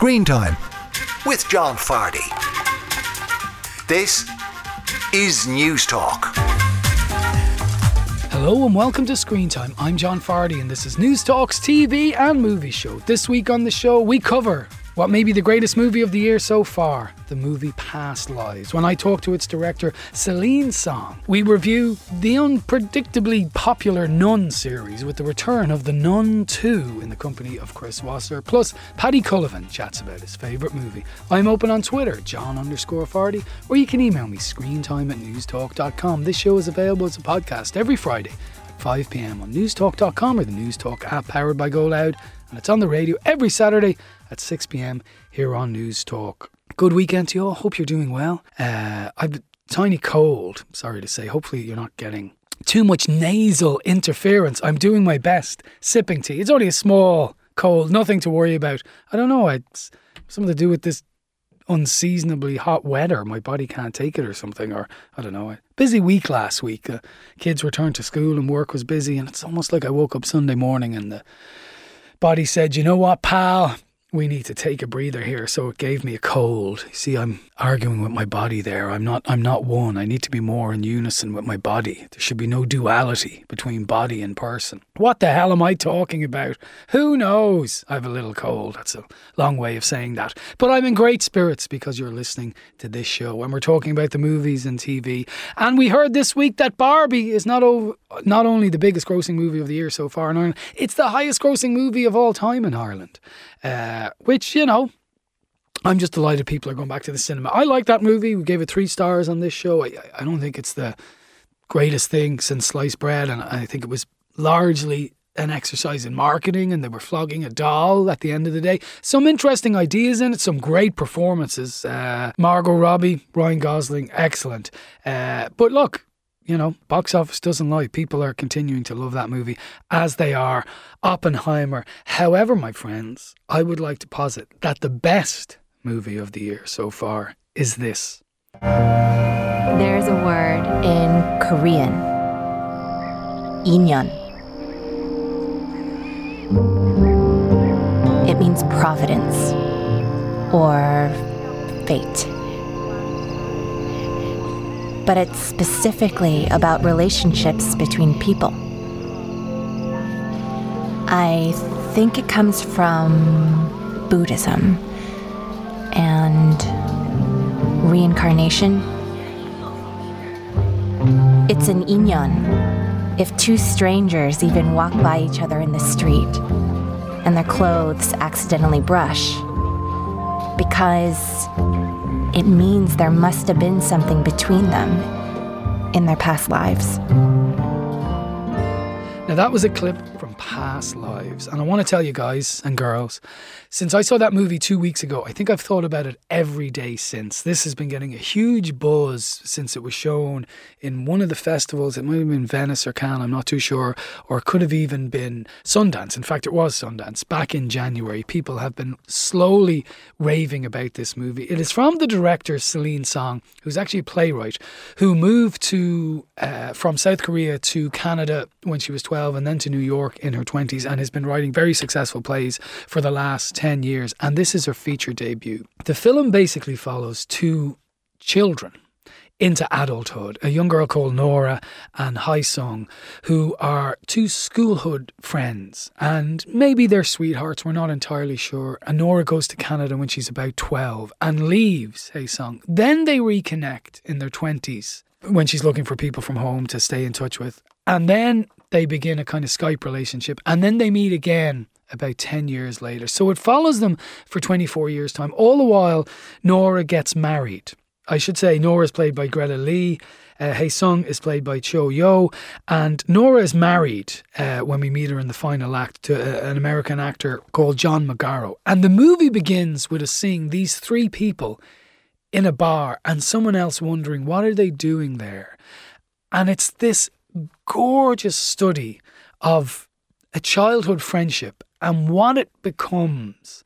Screen Time with John Fardy. This is News Talk. Hello and welcome to Screen Time. I'm John Fardy and this is News Talk's TV and movie show. This week on the show, we cover what may be the greatest movie of the year so far, the movie Past Lives. When I talk to its director, Celine Song, we review the unpredictably popular Nun series with the return of The Nun 2 in the company of Chris Wasser. Plus, Paddy Cullivan chats about his favourite movie. I'm open on Twitter, John underscore Fardy, or you can email me screentime at newstalk.com. This show is available as a podcast every Friday at 5 pm on newstalk.com or the Newstalk app powered by Go Loud and it's on the radio every Saturday at 6 pm here on News Talk. Good weekend to you all. Hope you're doing well. Uh, I've a tiny cold, sorry to say. Hopefully, you're not getting too much nasal interference. I'm doing my best sipping tea. It's only a small cold, nothing to worry about. I don't know, it's something to do with this unseasonably hot weather. My body can't take it or something, or I don't know. Busy week last week. Uh, kids returned to school and work was busy, and it's almost like I woke up Sunday morning and the body said, you know what, pal? We need to take a breather here. So it gave me a cold. See, I'm arguing with my body there. I'm not I'm not one. I need to be more in unison with my body. There should be no duality between body and person. What the hell am I talking about? Who knows? I have a little cold. That's a long way of saying that. But I'm in great spirits because you're listening to this show and we're talking about the movies and TV. And we heard this week that Barbie is not over, not only the biggest grossing movie of the year so far in Ireland, it's the highest grossing movie of all time in Ireland. Uh, which, you know, I'm just delighted people are going back to the cinema. I like that movie. We gave it three stars on this show. I, I don't think it's the greatest thing since sliced bread, and I think it was largely an exercise in marketing, and they were flogging a doll at the end of the day. Some interesting ideas in it, some great performances. Uh, Margot Robbie, Ryan Gosling, excellent. Uh, but look, you know, box office doesn't lie. People are continuing to love that movie as they are Oppenheimer. However, my friends, I would like to posit that the best movie of the year so far is this. There's a word in Korean, in-yun. It means providence or fate. But it's specifically about relationships between people. I think it comes from Buddhism and reincarnation. It's an in-yun. If two strangers even walk by each other in the street and their clothes accidentally brush, because it means there must have been something between them in their past lives. Now, that was a clip from Past Lives. And I want to tell you guys and girls, since I saw that movie two weeks ago, I think I've thought about it every day since. This has been getting a huge buzz since it was shown in one of the festivals. It might have been Venice or Cannes, I'm not too sure. Or could have even been Sundance. In fact, it was Sundance back in January. People have been slowly raving about this movie. It is from the director Celine Song, who's actually a playwright, who moved to uh, from South Korea to Canada when she was 12 and then to New York in her 20s and has been writing very successful plays for the last 10 years. And this is her feature debut. The film basically follows two children into adulthood. A young girl called Nora and Hae Sung, who are two schoolhood friends, and maybe they're sweethearts, we're not entirely sure. And Nora goes to Canada when she's about 12 and leaves Hae Sung. Then they reconnect in their 20s when she's looking for people from home to stay in touch with. And then they begin a kind of Skype relationship, and then they meet again about 10 years later. So it follows them for 24 years' time. All the while, Nora gets married. I should say Nora is played by Greta Lee. Uh, Sung is played by Teo Yoo, and Nora is married uh, when we meet her in the final act to a, an American actor called John Magaro. And the movie begins with us seeing these three people in a bar and someone else wondering what are they doing there. And it's this gorgeous study of a childhood friendship and what it becomes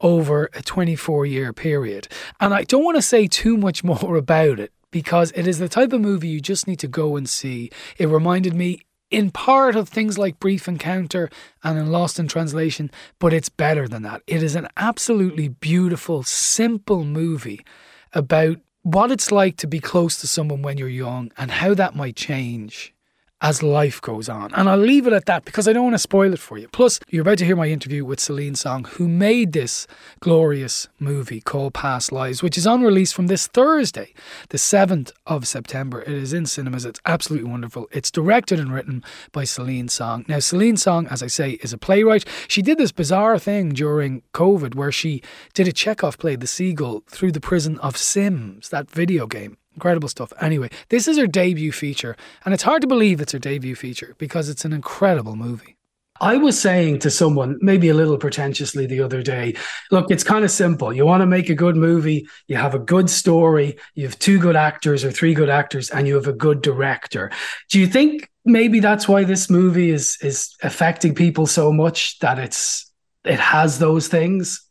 over a 24 year period. And I don't want to say too much more about it because it is the type of movie you just need to go and see. It reminded me in part of things like Brief Encounter and in Lost in Translation, but it's better than that. It is an absolutely beautiful, simple movie about what it's like to be close to someone when you're young and how that might change as life goes on. And I'll leave it at that because I don't want to spoil it for you. Plus, you're about to hear my interview with Celine Song, who made this glorious movie called Past Lives, which is on release from this Thursday, the 7th of September. It is in cinemas. It's absolutely wonderful. It's directed and written by Celine Song. Now, Celine Song, as I say, is a playwright. She did this bizarre thing during COVID where she did a Chekhov play, The Seagull, through the prison of Sims, that video game. Incredible stuff. Anyway, this is her debut feature, and it's hard to believe it's her debut feature because it's an incredible movie. I was saying to someone, maybe a little pretentiously the other day, look, it's kind of simple. You want to make a good movie, you have a good story, you have two good actors or three good actors, and you have a good director. Do you think maybe that's why this movie is is affecting people so much that it's it has those things?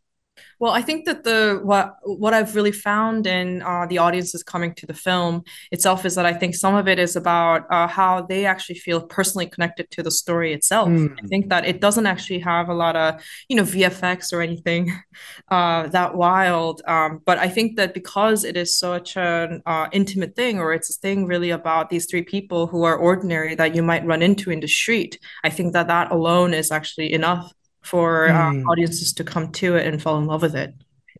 Well, I think that the what what I've really found in uh, the audiences coming to the film itself is that I think some of it is about uh, how they actually feel personally connected to the story itself. Mm. I think that it doesn't actually have a lot of you know VFX or anything uh, that wild, um, but I think that because it is such an uh, intimate thing, or it's a thing really about these three people who are ordinary that you might run into in the street, I think that that alone is actually enough for mm. audiences to come to it and fall in love with it.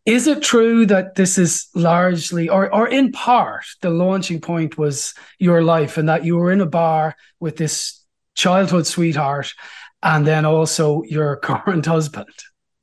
Is it true that this is largely, or or in part, the launching point was your life, and that you were in a bar with this childhood sweetheart, and then also your current husband?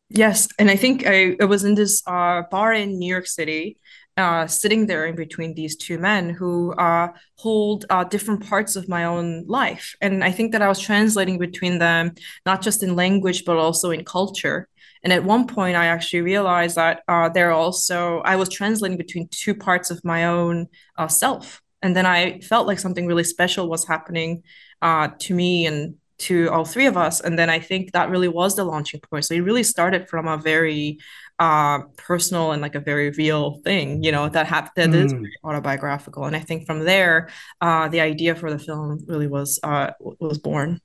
Yes, and I think I, I was in this uh, bar in New York City, uh, sitting there in between these two men who uh, hold uh, different parts of my own life. And I think that I was translating between them, not just in language, but also in culture. And at one point, I actually realized that uh, they're also, I was translating between two parts of my own uh, self. And then I felt like something really special was happening uh, to me and to all three of us. And then I think that really was the launching point. So it really started from a very uh, personal and like a very real thing, you know, that happened that mm. is autobiographical. And I think from there, uh, the idea for the film really was uh, was born.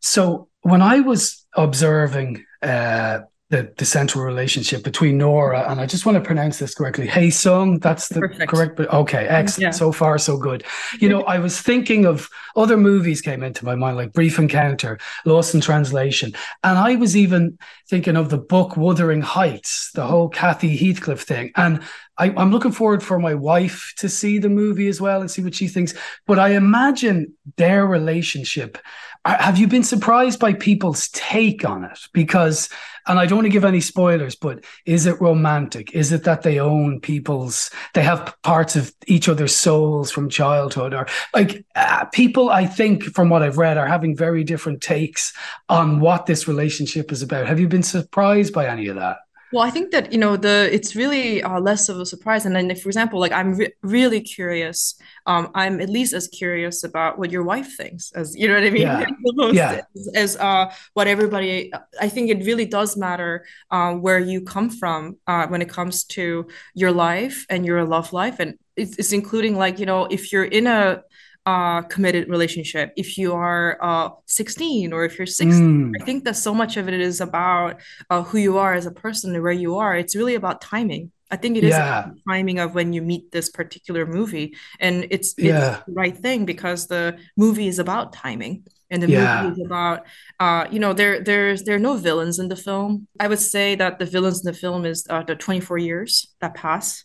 So when I was observing uh, the, the central relationship between Nora and I just want to pronounce this correctly. Hae Sung, that's the Perfect. correct. But okay, excellent. Yeah. So far, so good. You know, I was thinking of other movies came into my mind, like Brief Encounter, Lost in Translation, and I was even thinking of the book Wuthering Heights, the whole Cathy Heathcliff thing, and I, am looking forward for my wife to see the movie as well and see what she thinks. But I imagine their relationship. Have you been surprised by people's take on it? Because, and I don't want to give any spoilers, but is it romantic? Is it that they own people's, they have parts of each other's souls from childhood? Or like uh, people, I think, from what I've read, are having very different takes on what this relationship is about. Have you been surprised by any of that? Well, I think that you know the it's really uh, less of a surprise, and then, if, for example, like I'm re- really curious. Um, I'm at least as curious about what your wife thinks, as you know what I mean. Yeah. yeah. As, as uh, what everybody. I think it really does matter uh, where you come from uh, when it comes to your life and your love life, and it's, it's including like you know if you're in a uh, committed relationship, if you are uh, 16 or if you're 60. Mm. I think that so much of it is about uh, who you are as a person and where you are. It's really about timing. I think it is yeah. timing of when you meet this particular movie. And it's, it's yeah. the right thing because the movie is about timing. And the yeah. movie is about, uh, you know, there there's there are no villains in the film. I would say that the villains in the film is uh, the 24 years that pass,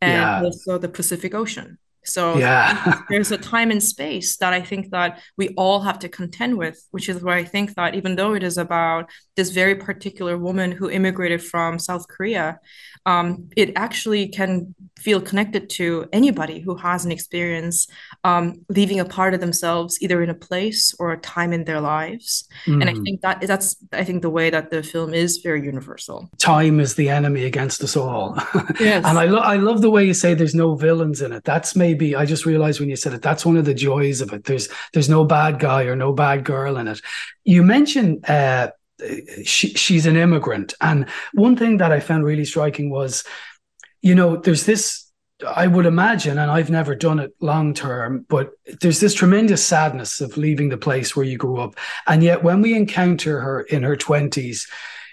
and also the Pacific Ocean. So yeah. there's a time and space that I think that we all have to contend with, which is why I think that even though it is about this very particular woman who immigrated from South Korea, um, it actually can feel connected to anybody who has an experience um, leaving a part of themselves either in a place or a time in their lives. Mm. And I mm. think that that's I think the way that the film is very universal. Time is the enemy against us all. Yes. and I, lo- I love the way you say there's no villains in it. That's maybe I just realized when you said it. That's one of the joys of it. There's there's no bad guy or no bad girl in it. You mentioned uh, she, she's an immigrant. And one thing that I found really striking was, you know, there's this I would imagine, and I've never done it long term, but there's this tremendous sadness of leaving the place where you grew up. And yet, when we encounter her in her 20s,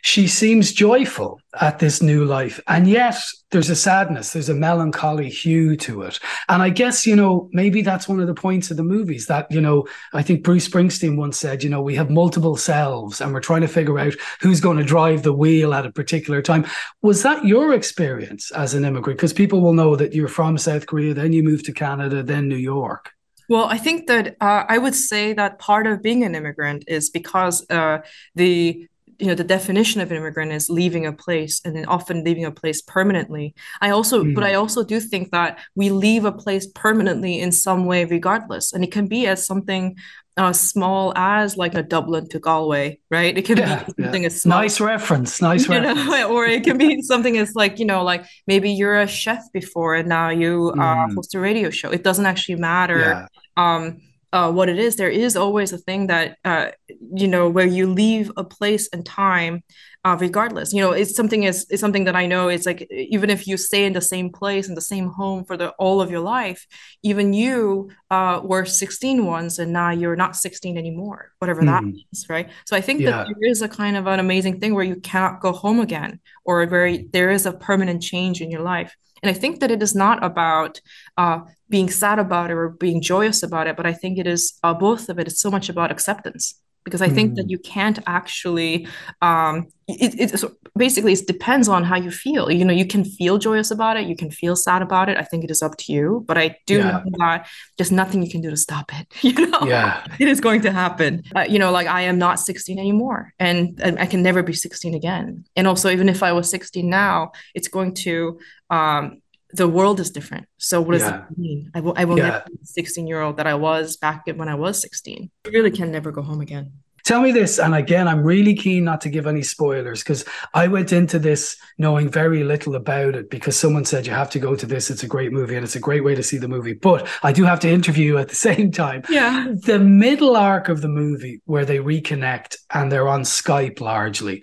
she seems joyful at this new life. And yet there's a sadness, there's a melancholy hue to it. And I guess, you know, maybe that's one of the points of the movies that, you know, I think Bruce Springsteen once said, you know, we have multiple selves and we're trying to figure out who's going to drive the wheel at a particular time. Was that your experience as an immigrant? Because people will know that you're from South Korea, then you moved to Canada, then New York. Well, I think that uh, I would say that part of being an immigrant is because uh, the you know the definition of an immigrant is leaving a place and then often leaving a place permanently i also mm. but i also do think that we leave a place permanently in some way regardless and it can be as something uh, small as like a Dublin to Galway, right? It can yeah, be something yeah. as small. Nice reference, nice reference. Know, or it can be something as like you know, like maybe you're a chef before and now you uh, mm. host a radio show. It doesn't actually matter. Yeah. Um, uh, what it is, there is always a thing that uh, you know where you leave a place and time, uh, regardless. You know, it's something is it's something that I know. It's like even if you stay in the same place in the same home for the all of your life, even you uh, were 16 once and now you're not 16 anymore, whatever mm. that means, right? So I think yeah. that there is a kind of an amazing thing where you cannot go home again, or where there is a permanent change in your life. And I think that it is not about uh, being sad about it or being joyous about it, but I think it is uh, both of it. It's so much about acceptance because I think that hmm. you can't actually. Um, it, it basically it depends on how you feel. You know, you can feel joyous about it, you can feel sad about it. I think it is up to you, but I do yeah. know that there's nothing you can do to stop it. You know, yeah, it is going to happen. Uh, you know, like I am not 16 anymore, and, and I can never be 16 again. And also, even if I was 16 now, it's going to um, the world is different. So what does yeah. that mean? I will I will yeah. never be the 16 year old that I was back when I was 16. I really can never go home again. Tell me this, and again, I'm really keen not to give any spoilers because I went into this knowing very little about it because someone said you have to go to this. It's a great movie and it's a great way to see the movie. But I do have to interview you at the same time. Yeah. The middle arc of the movie where they reconnect and they're on Skype largely.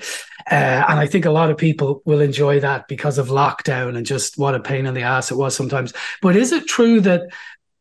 Uh, and I think a lot of people will enjoy that because of lockdown and just what a pain in the ass it was sometimes. But is it true that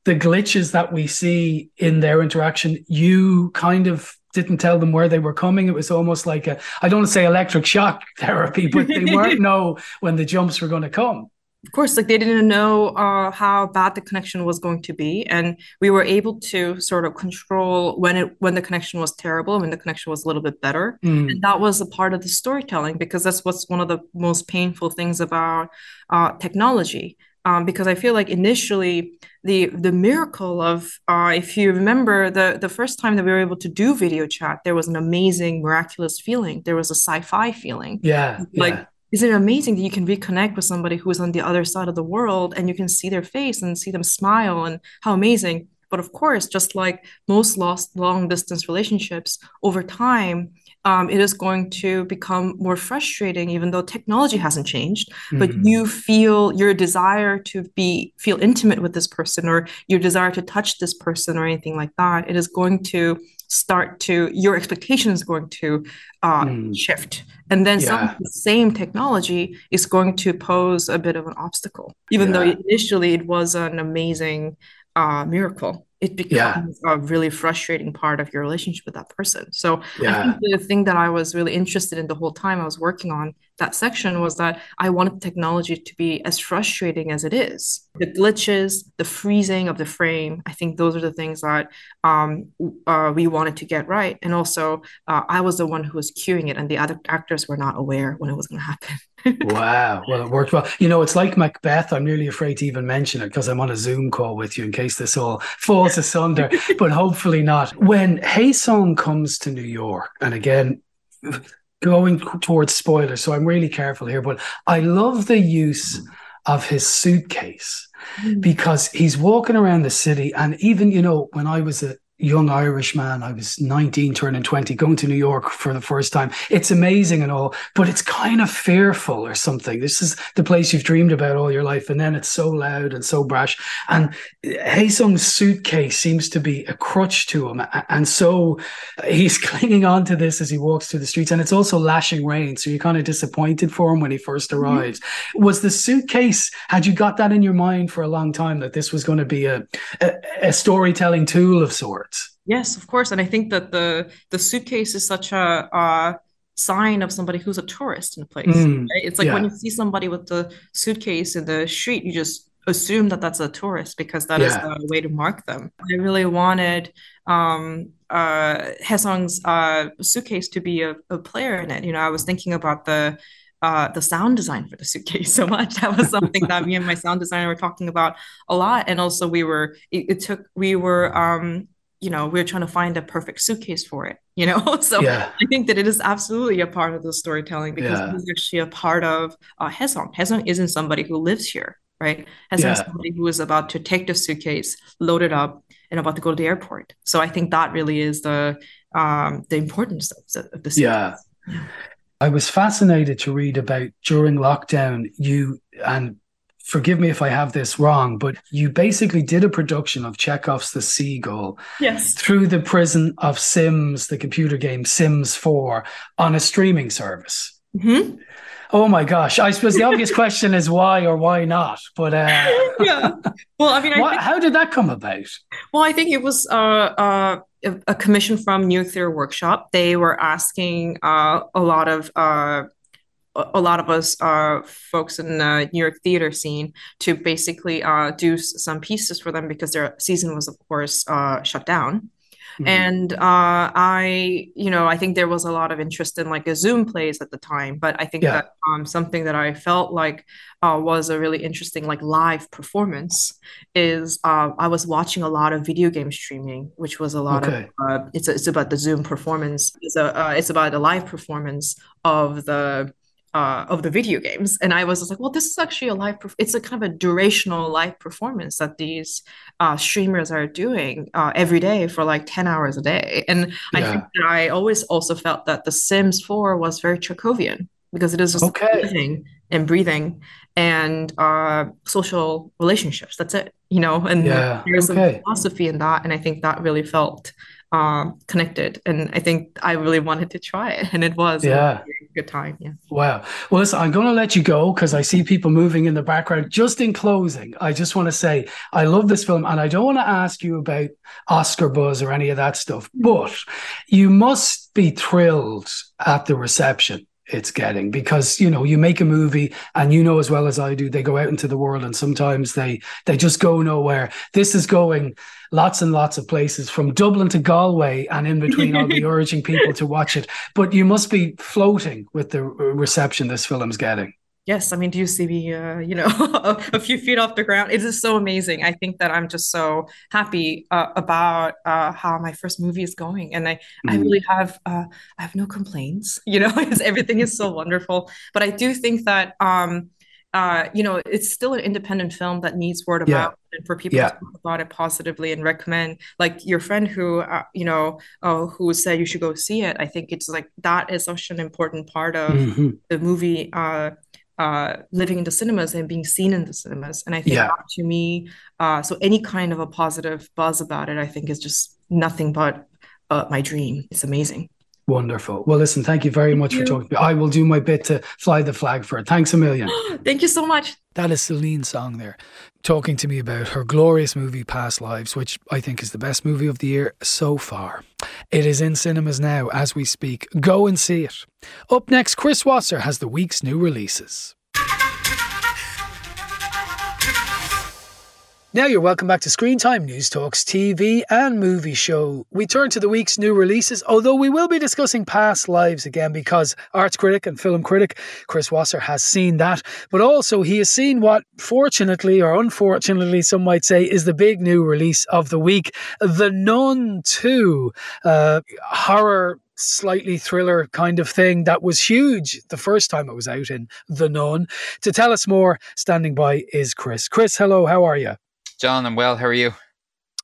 the glitches that we see in their interaction, you kind of didn't tell them where they were coming. It was almost like a, I don't want to say electric shock therapy, but they weren't know when the jumps were going to come. Of course, like they didn't know uh, how bad the connection was going to be, and we were able to sort of control when it when the connection was terrible, when the connection was a little bit better, mm. and that was a part of the storytelling because that's what's one of the most painful things about uh, technology um, because I feel like initially the the miracle of uh, if you remember the the first time that we were able to do video chat, there was an amazing miraculous feeling. There was a sci-fi feeling. Yeah, like. Yeah. Isn't it amazing that you can reconnect with somebody who is on the other side of the world and you can see their face and see them smile and how amazing? But of course, just like most lost long distance relationships, over time, um, it is going to become more frustrating, even though technology hasn't changed. Mm-hmm. But you feel your desire to be feel intimate with this person, or your desire to touch this person, or anything like that. It is going to start to your expectation is going to uh, mm. shift and then yeah. some the same technology is going to pose a bit of an obstacle even yeah. though initially it was an amazing uh, miracle it becomes yeah. a really frustrating part of your relationship with that person. So. I think the thing that I was really interested in the whole time I was working on that section was that I wanted technology to be as frustrating as it is. The glitches, the freezing of the frame, I think those are the things that um, uh, we wanted to get right. And also, uh, I was the one who was cueing it, and the other actors were not aware when it was going to happen. wow. Well, it worked well. You know, it's like Macbeth. I'm nearly afraid to even mention it because I'm on a Zoom call with you in case this all falls asunder, but hopefully not. When Hae Sung comes to New York, and again, going towards spoilers, so I'm really careful here, but I love the use of his suitcase mm. because he's walking around the city. And even, you know, when I was a young Irish man. I was 19, turning 20, going to New York for the first time. It's amazing and all, but it's kind of fearful or something. This is the place you've dreamed about all your life. And then it's so loud and so brash. And Haesung's suitcase seems to be a crutch to him. And so he's clinging on to this as he walks through the streets. And it's also lashing rain. So you're kind of disappointed for him when he first mm-hmm. arrives. Mm-hmm. Was the suitcase, had you got that in your mind for a long time that this was going to be a, a, a storytelling tool of sorts? Yes, of course. And I think that the the suitcase is such a, a sign of somebody who's a tourist in a place. Mm, right? It's like yeah. when you see somebody with the suitcase in the street, you just assume that that's a tourist because that yeah. is the way to mark them. I really wanted um, uh, Haesung's uh, suitcase to be a, a player in it. You know, I was thinking about the uh, the sound design for the suitcase so much. That was something that me and my sound designer were talking about a lot. And also, we were it, it took we were um, you know we're trying to find a perfect suitcase for it. You know, so yeah. I think that it is absolutely a part of the storytelling because yeah. it's actually a part of uh, Haesung. Haesung isn't somebody who lives here, right? Haesung yeah. is somebody who is about to take the suitcase, load it up, and about to go to the airport. So I think that really is the um, the importance of the, of the yeah. I was fascinated to read about during lockdown, you and forgive me if I have this wrong, but you basically did a production of Chekhov's The Seagull yes. through the prison of Sims, the computer game Sims 4, on a streaming service. Mm-hmm. Oh my gosh! I suppose the obvious question is why or why not. But uh, yeah, well, I mean, I think, how did that come about? Well, I think it was uh, uh, a commission from New Georges Workshop. They were asking uh, a lot of uh, a lot of us uh, folks in the New York theater scene to basically uh, do some pieces for them because their season was, of course, uh, shut down. Mm-hmm. And uh, I, you know, I think there was a lot of interest in like a Zoom plays at the time, but I think yeah. that um, something that I felt like uh, was a really interesting like live performance is uh, I was watching a lot of video game streaming, which was a lot okay. of uh, it's a, it's about the Zoom performance. It's a uh, it's about the live performance of the uh, of the video games. And I was like, well, this is actually a live, perf- it's a kind of a durational live performance that these uh, streamers are doing uh, every day for like 10 hours a day. And yeah. I think that I always also felt that The Sims 4 was very Chekhovian because it is just okay. living and breathing and uh, social relationships. That's it, you know, and yeah. there's okay. a philosophy in that. And I think that really felt um, connected. And I think I really wanted to try it, and it was yeah. a good time. Yeah. Wow. Well, listen, I'm going to let you go because I see people moving in the background. Just in closing, I just want to say I love this film, and I don't want to ask you about Oscar buzz or any of that stuff, but you must be thrilled at the reception it's getting because you know you make a movie and you know as well as I do they go out into the world and sometimes they they just go nowhere. This is going lots and lots of places from Dublin to Galway and in between I'll be urging people to watch it. But you must be floating with the reception this film's getting yes, I mean, do you see me, uh, you know, a, few feet off the ground? It is so amazing. I think that I'm just so happy uh, about uh, how my first movie is going, and I, mm. I really have, uh, I have no complaints. You know, everything is so wonderful. But I do think that, um, uh, you know, it's still an independent film that needs word of yeah. mouth and for people yeah. to talk about it positively and recommend. Like your friend who, uh, you know, uh, who said you should go see it. I think it's like that is such an important part of mm-hmm. the movie uh, living in the cinemas and being seen in the cinemas. And I think yeah. to me, uh, so any kind of a positive buzz about it, I think is just nothing but uh, my dream. It's amazing. Wonderful. Well, listen, thank you very thank much you. for talking. I will do my bit to fly the flag for it. Thanks a million. thank you so much. That is Celine Song there, talking to me about her glorious movie Past Lives, which I think is the best movie of the year so far. It is in cinemas now as we speak. Go and see it. Up next, Chris Wasser has the week's new releases. Now you're welcome back to Screen Time News Talks TV and movie show. We turn to the week's new releases, although we will be discussing past lives again because arts critic and film critic Chris Wasser has seen that, but also he has seen what, fortunately or unfortunately, some might say, is the big new release of the week, The Nun 2, uh, horror slightly thriller kind of thing that was huge the first time it was out in The Nun. To tell us more, standing by is Chris. Chris, hello, how are you? John, I'm well. How are you?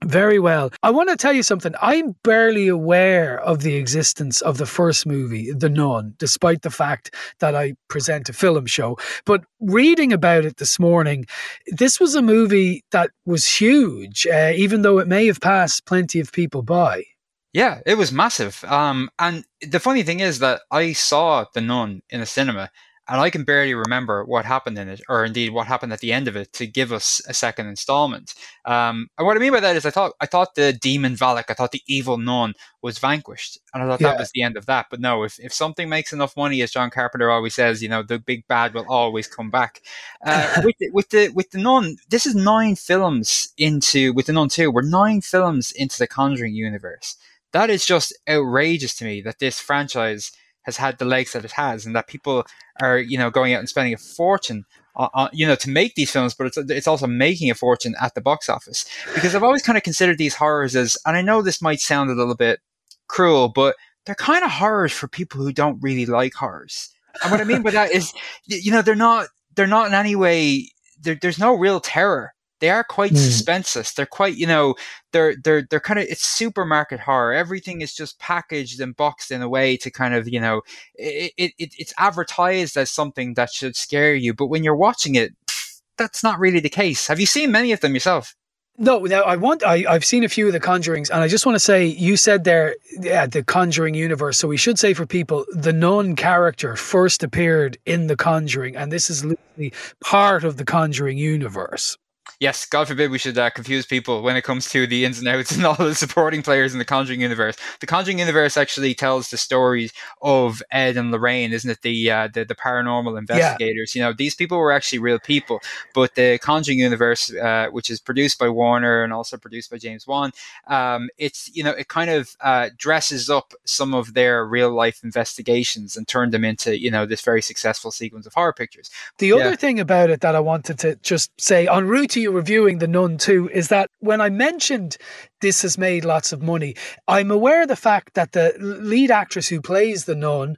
Very well. I want to tell you something. I'm barely aware of the existence of the first movie, The Nun, despite the fact that I present a film show. But reading about it this morning, this was a movie that was huge, uh, even though it may have passed plenty of people by. Yeah, it was massive. Um, and the funny thing is that I saw The Nun in a cinema and I can barely remember what happened in it, or indeed what happened at the end of it, to give us a second installment. Um, and what I mean by that is, I thought I thought the demon Valak, I thought the evil nun was vanquished, and I thought yeah. that was the end of that. But no, if if something makes enough money, as John Carpenter always says, you know, the big bad will always come back. Uh, with the, with the with the nun, this is nine films into with the nun two. We're nine films into the Conjuring universe. That is just outrageous to me that this franchise has had the legs that it has, and that people are you know going out and spending a fortune on, you know to make these films, but it's it's also making a fortune at the box office because I've always kind of considered these horrors as, and I know this might sound a little bit cruel, but they're kind of horrors for people who don't really like horrors. And what I mean by that is, you know, they're not they're not in any way there's no real terror they are quite mm. suspenseless. They're quite, you know, they're they're they're kind of it's supermarket horror. Everything is just packaged and boxed in a way to kind of, you know, it, it, it it's advertised as something that should scare you, but when you're watching it, that's not really the case. Have you seen many of them yourself? No, now I want. I, I've seen a few of the Conjurings, and I just want to say you said there, yeah, the Conjuring universe. So we should say for people, the nun character first appeared in the Conjuring, and this is literally part of the Conjuring universe yes, God forbid we should uh, confuse people when it comes to the ins and outs and all the supporting players in the Conjuring universe. The Conjuring universe actually tells the stories of Ed and Lorraine, isn't it? The uh, the, the paranormal investigators. Yeah. You know, these people were actually real people, but the Conjuring universe, uh, which is produced by Warner and also produced by James Wan, um, it's you know it kind of uh, dresses up some of their real life investigations and turned them into you know this very successful sequence of horror pictures. The yeah. other thing about it that I wanted to just say en route to you reviewing The Nun too is that when I mentioned this has made lots of money, I'm aware of the fact that the lead actress who plays the nun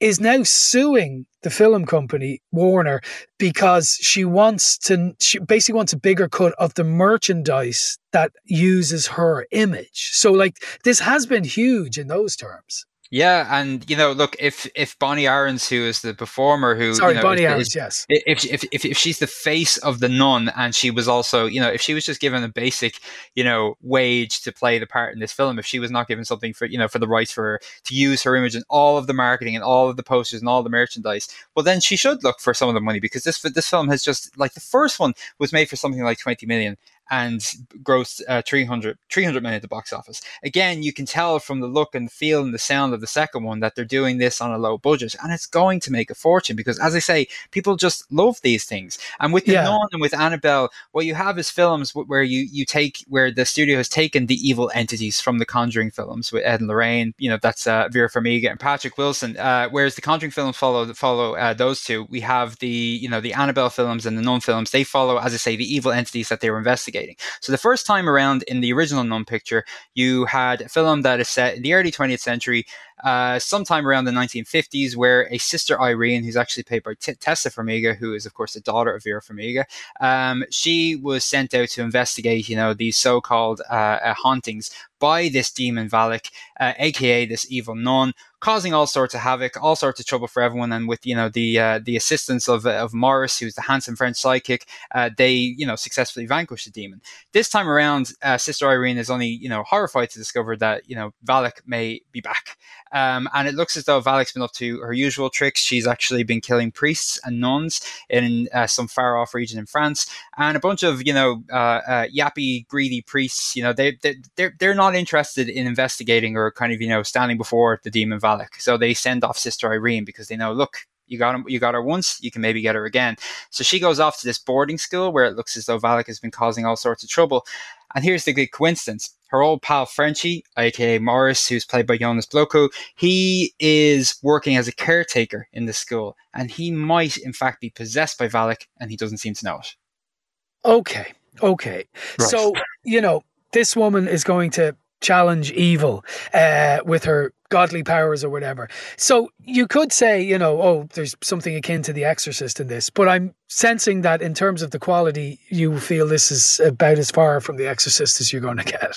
is now suing the film company Warner because she wants to she basically wants a bigger cut of the merchandise that uses her image. So like this has been huge in those terms. Yeah, and you know, look, if if Bonnie Aarons, who is the performer, who sorry, you know, Bonnie Aarons, yes, if, if if if she's the face of the nun, and she was also, you know, if she was just given a basic, you know, wage to play the part in this film, if she was not given something for, you know, for the rights for her to use her image in all of the marketing and all of the posters and all the merchandise, well, then she should look for some of the money because this this film has just like the first one was made for something like twenty million, and grossed uh, 300, 300 million at the box office. Again, you can tell from the look and the feel and the sound of the second one that they're doing this on a low budget, and it's going to make a fortune because, as I say, people just love these things. And with the yeah. Nun and with Annabelle, what you have is films where you you take where the studio has taken the evil entities from the Conjuring films with Ed and Lorraine. You know, that's uh, Vera Farmiga and Patrick Wilson. Uh, whereas the Conjuring films follow follow uh, those two. We have the you know the Annabelle films and the Nun films. They follow, as I say, the evil entities that they were investigating investigating. So the first time around in the original Nun picture, you had a film that is set in the early 20th century, uh, sometime around the 1950s, where a sister Irene, who's actually played by T- Tessa Farmiga, who is of course the daughter of Vera Farmiga, um, she was sent out to investigate, you know, these so-called uh, uh, hauntings by this demon Valak, aka uh, this evil nun, causing all sorts of havoc, all sorts of trouble for everyone. And with you know the uh, the assistance of of Maurice, who's the handsome French psychic, uh, they you know successfully vanquish the demon. This time around, uh, Sister Irene is only you know horrified to discover that you know Valak may be back, um, and it looks as though Valak's been up to her usual tricks. She's actually been killing priests and nuns in uh, some far off region in France, and a bunch of you know uh, uh, yappy, greedy priests. You know they they they're, they're not interested in investigating or kind of you know standing before the demon Valak so they send off Sister Irene because they know, look, you got him, you got her once, you can maybe get her again. So she goes off to this boarding school where it looks as though Valak has been causing all sorts of trouble. And here's the good coincidence. Her old pal Frenchie, aka Maurice, who's played by Jonas Bloquet, he is working as a caretaker in the school, and he might in fact be possessed by Valak, and he doesn't seem to know it. Okay, okay. Right. So you know, this woman is going to challenge evil uh, with her godly powers or whatever. So you could say, you know, oh, there's something akin to The Exorcist in this, but I'm sensing that in terms of the quality, you feel this is about as far from The Exorcist as you're going to get.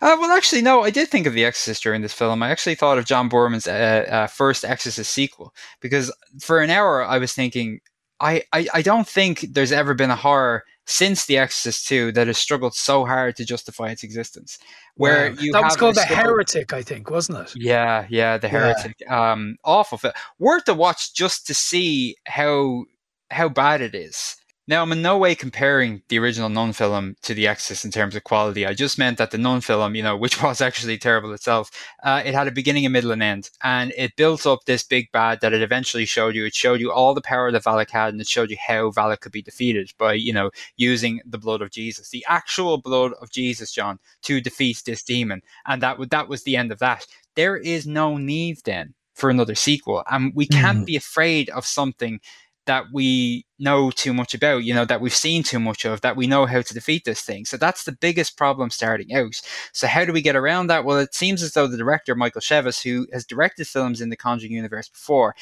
Uh, well, actually, no, I did think of The Exorcist during this film. I actually thought of John Boorman's uh, uh, first Exorcist sequel because for an hour I was thinking, I, I, I don't think there's ever been a horror since The Exorcist 2 that has struggled so hard to justify its existence. Where Wow. you that was called The Heretic, I think, wasn't it? Yeah, yeah, The Yeah. Heretic. Um, awful film. Worth a watch just to see how how bad it is. Now, I'm in no way comparing the original Nun film to The Exorcist in terms of quality. I just meant that the Nun film, you know, which was actually terrible itself, uh, it had a beginning, a middle, and end, and it built up this big bad that it eventually showed you. It showed you all the power that Valak had, and it showed you how Valak could be defeated by, you know, using the blood of Jesus, the actual blood of Jesus, John, to defeat this demon, and that would that was the end of that. There is no need then for another sequel, and we can't Mhm. be afraid of something that we know too much about, you know, that we've seen too much of, that we know how to defeat this thing. So that's the biggest problem starting out. So how do we get around that? Well, it seems as though the director, Michael Chaves, who has directed films in the Conjuring universe before,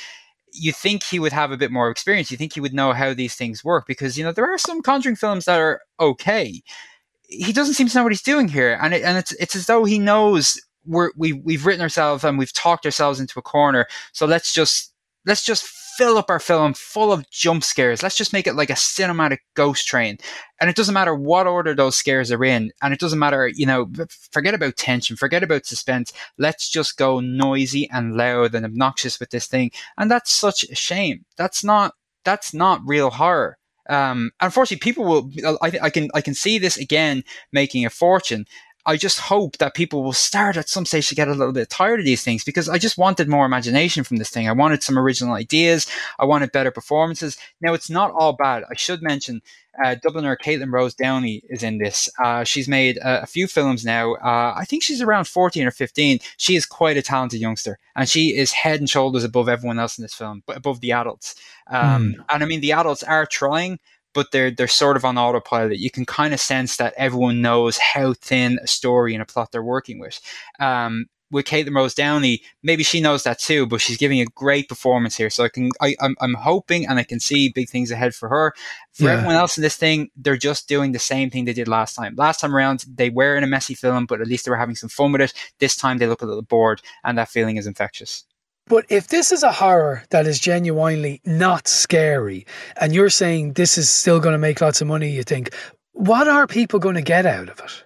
you think he would have a bit more experience. You think he would know how these things work because, you know, there are some Conjuring films that are okay. He doesn't seem to know what he's doing here. And, it, and it's, it's as though he knows we're, we, we've written ourselves and we've talked ourselves into a corner. So let's just, let's just fill up our film full of jump scares. Let's just make it like a cinematic ghost train. And it doesn't matter what order those scares are in. And it doesn't matter, you know, forget about tension, forget about suspense. Let's just go noisy and loud and obnoxious with this thing. And that's such a shame. That's not, that's not real horror. Um, unfortunately, people will. I, think I can I can see this again making a fortune. I just hope that people will start at some stage to get a little bit tired of these things because I just wanted more imagination from this thing. I wanted some original ideas. I wanted better performances. Now it's not all bad. I should mention uh, Dubliner Katelyn Rose Downey is in this. Uh, she's made uh, a few films now. Uh, I think she's around 14 or 15. She is quite a talented youngster and she is head and shoulders above everyone else in this film, but above the adults. Um, And I mean, the adults are trying, but they're they're sort of on autopilot. You can kind of sense that everyone knows how thin a story and a plot they're working with. Um, with Katelyn Rose Downey, maybe she knows that too, but she's giving a great performance here. So I can, I, I'm, I'm hoping, and I can see big things ahead for her. For Yeah. everyone else in this thing, they're just doing the same thing they did last time. Last time around, they were in a messy film, but at least they were having some fun with it. This time, they look a little bored, and that feeling is infectious. But if this is a horror that is genuinely not scary, and you're saying this is still going to make lots of money, you think, what are people going to get out of it?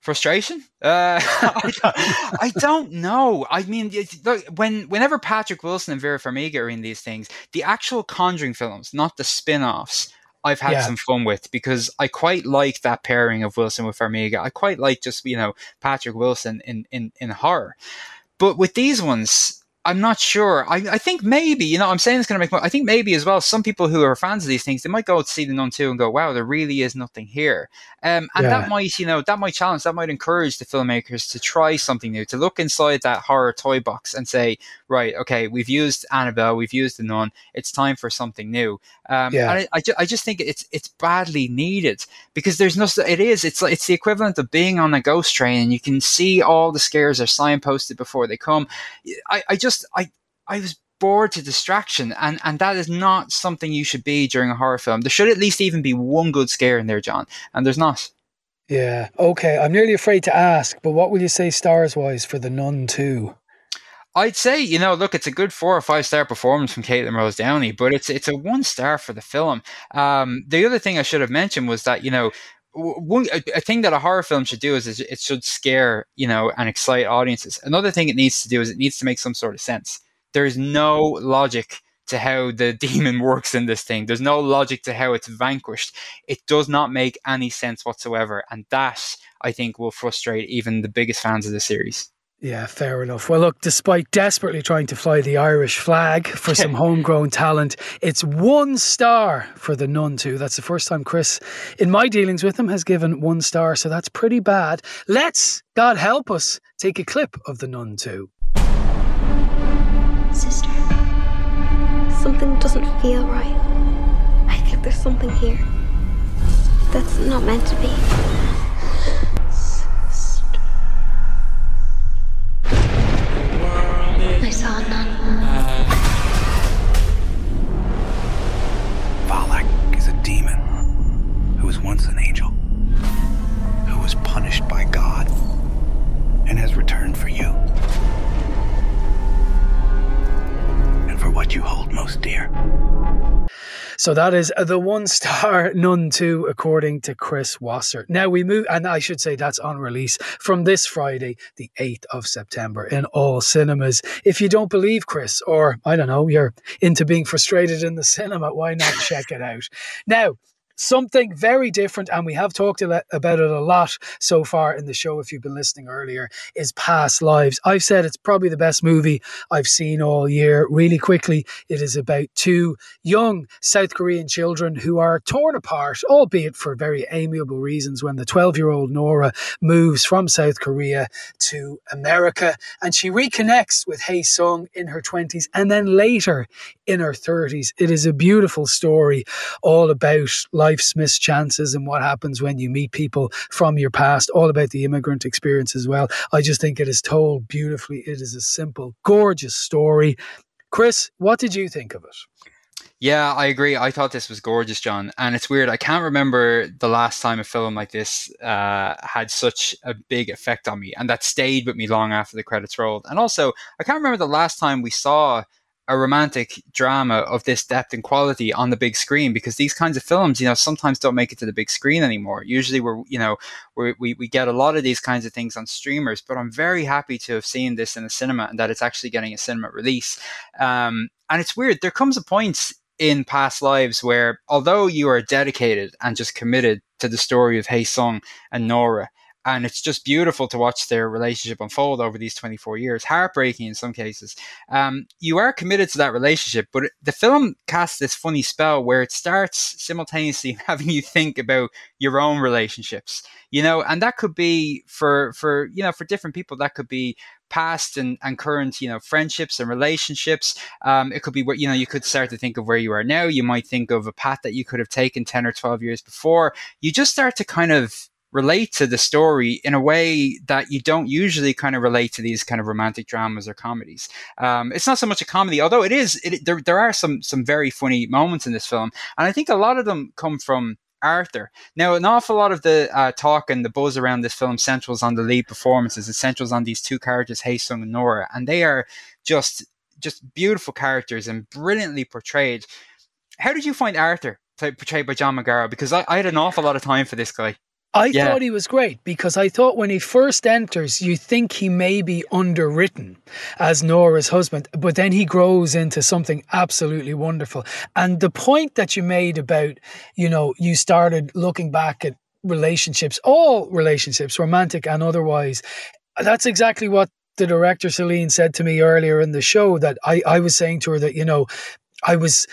frustration uh, I, don't, I don't know i mean look, when whenever patrick wilson and vera farmiga are in these things the actual conjuring films not the spin-offs i've had Yeah. some fun with because i quite like that pairing of wilson with farmiga i quite like just you know patrick wilson in in, in horror but with these ones I'm not sure. I, I think maybe, you know, I'm saying it's going to make, mo- I think maybe as well, some people who are fans of these things, they might go to see the Nun 2 and go, wow, there really is nothing here. Um, and Yeah. that might, you know, that might challenge, that might encourage the filmmakers to try something new, to look inside that horror toy box and say, right, okay, we've used Annabelle, we've used the Nun, it's time for something new. Um, Yeah. And I, I, ju- I just think it's it's badly needed because there's no, it is, it's like, it's the equivalent of being on a ghost train and you can see all the scares are signposted before they come. I, I just, I, I was bored to distraction and, and that is not something you should be during a horror film. There should at least even be one good scare in there, John, and there's not. Yeah. Okay. I'm nearly afraid to ask, but what will you say stars wise for the Nun 2? I'd say, you know, look, it's a good four or five star performance from Katelyn Rose Downey, but it's it's a one star for the film. Um, the other thing I should have mentioned was that, you know, a, a thing that a horror film should do is, is it should scare, you know, and excite audiences. Another thing it needs to do is it needs to make some sort of sense. There is no logic to how the demon works in this thing. There's no logic to how it's vanquished. It does not make any sense whatsoever, and that I think will frustrate even the biggest fans of the series. Yeah, fair enough. Well, look, despite desperately trying to fly the Irish flag for some homegrown talent, it's one star for the Nun 2. That's the first time Chris, in my dealings with him, has given one star, so that's pretty bad. Let's, God help us, take a clip of the Nun 2. Sister, something doesn't feel right. I think there's something here that's not meant to be. was once an angel, who was punished by God and has returned for you and for what you hold most dear. So that is the one star Nun 2, according to Chris Wasser. Now we move, and I should say that's on release from this Friday, the 8th of September, in all cinemas. If you don't believe Chris, or I don't know, you're into being frustrated in the cinema, why not check it out? Now, something very different, and we have talked about it a lot so far in the show. If you've been listening earlier, is Past Lives. I've said it's probably the best movie I've seen all year. Really quickly, it is about two young South Korean children who are torn apart, albeit for very amiable reasons, when the 12 year old Nora moves from South Korea to America and she reconnects with Hae Sung in her 20s and then later in her 30s. It is a beautiful story all about life's missed chances and what happens when you meet people from your past, all about the immigrant experience as well. I just think it is told beautifully. It is a simple, gorgeous story. Chris, what did you think of it? Yeah, I agree. I thought this was gorgeous, John. And it's weird. I can't remember the last time a film like this uh, had such a big effect on me and that stayed with me long after the credits rolled. And also, I can't remember the last time we saw a romantic drama of this depth and quality on the big screen because these kinds of films, you know, sometimes don't make it to the big screen anymore. Usually we're, you know, we're, we we get a lot of these kinds of things on streamers, but I'm very happy to have seen this in a cinema and that it's actually getting a cinema release. Um, and it's weird. There comes a point in past lives where although you are dedicated and just committed to the story of Hae Sung and Nora, and it's just beautiful to watch their relationship unfold over these 24 years. Heartbreaking in some cases. Um, you are committed to that relationship but the film casts this funny spell where it starts simultaneously having you think about your own relationships you know and that could be for for you know for different people that could be past and, and current you know friendships and relationships. Um, it could be what you know you could start to think of where you are now. You might think of a path that you could have taken 10 or 12 years before. You just start to kind of relate to the story in a way that you don't usually kind of relate to these kind of romantic dramas or comedies. Um, it's not so much a comedy, although it is. It, there, there are some some very funny moments in this film, and I think a lot of them come from Arthur. Now, an awful lot of the uh, talk and the buzz around this film centrals on the lead performances. It centrals on these two characters, Hae Sung and Nora, and they are just just beautiful characters and brilliantly portrayed. How did you find Arthur portrayed by John Magaro? Because I, I had an awful lot of time for this guy. I yeah. thought he was great because I thought when he first enters, you think he may be underwritten as Nora's husband, but then he grows into something absolutely wonderful. And the point that you made about, you know, you started looking back at relationships, all relationships, romantic and otherwise, that's exactly what the director Celine said to me earlier in the show that I, I was saying to her that, you know, I was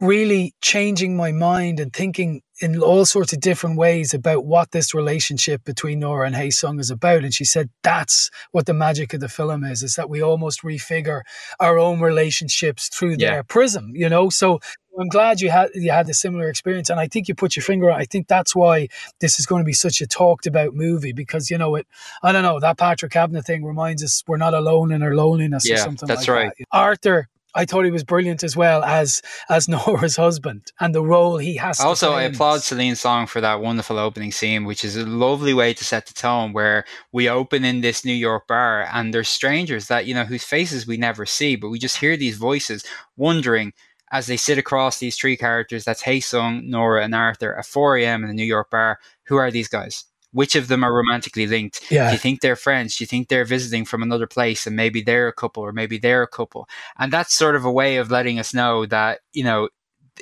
really changing my mind and thinking in all sorts of different ways about what this relationship between Nora and Hae Sung is about. And she said that's what the magic of the film is, is that we almost refigure our own relationships through yeah. their prism, you know? So I'm glad you had you had a similar experience. And I think you put your finger on I think that's why this is going to be such a talked about movie because you know it I don't know, that Patrick Kavanagh thing reminds us we're not alone in our loneliness yeah, or something that's like right. that. Arthur I thought he was brilliant as well as as Nora's husband and the role he has. Also, I applaud Celine Song for that wonderful opening scene, which is a lovely way to set the tone. Where we open in this New York bar, and there's strangers that you know whose faces we never see, but we just hear these voices wondering as they sit across these three characters. That's Hae Sung, Nora, and Arthur at 4 a.m. in the New York bar. Who are these guys? Which of them are romantically linked? Yeah. Do you think they're friends? Do you think they're visiting from another place and maybe they're a couple or maybe they're a couple? And that's sort of a way of letting us know that, you know,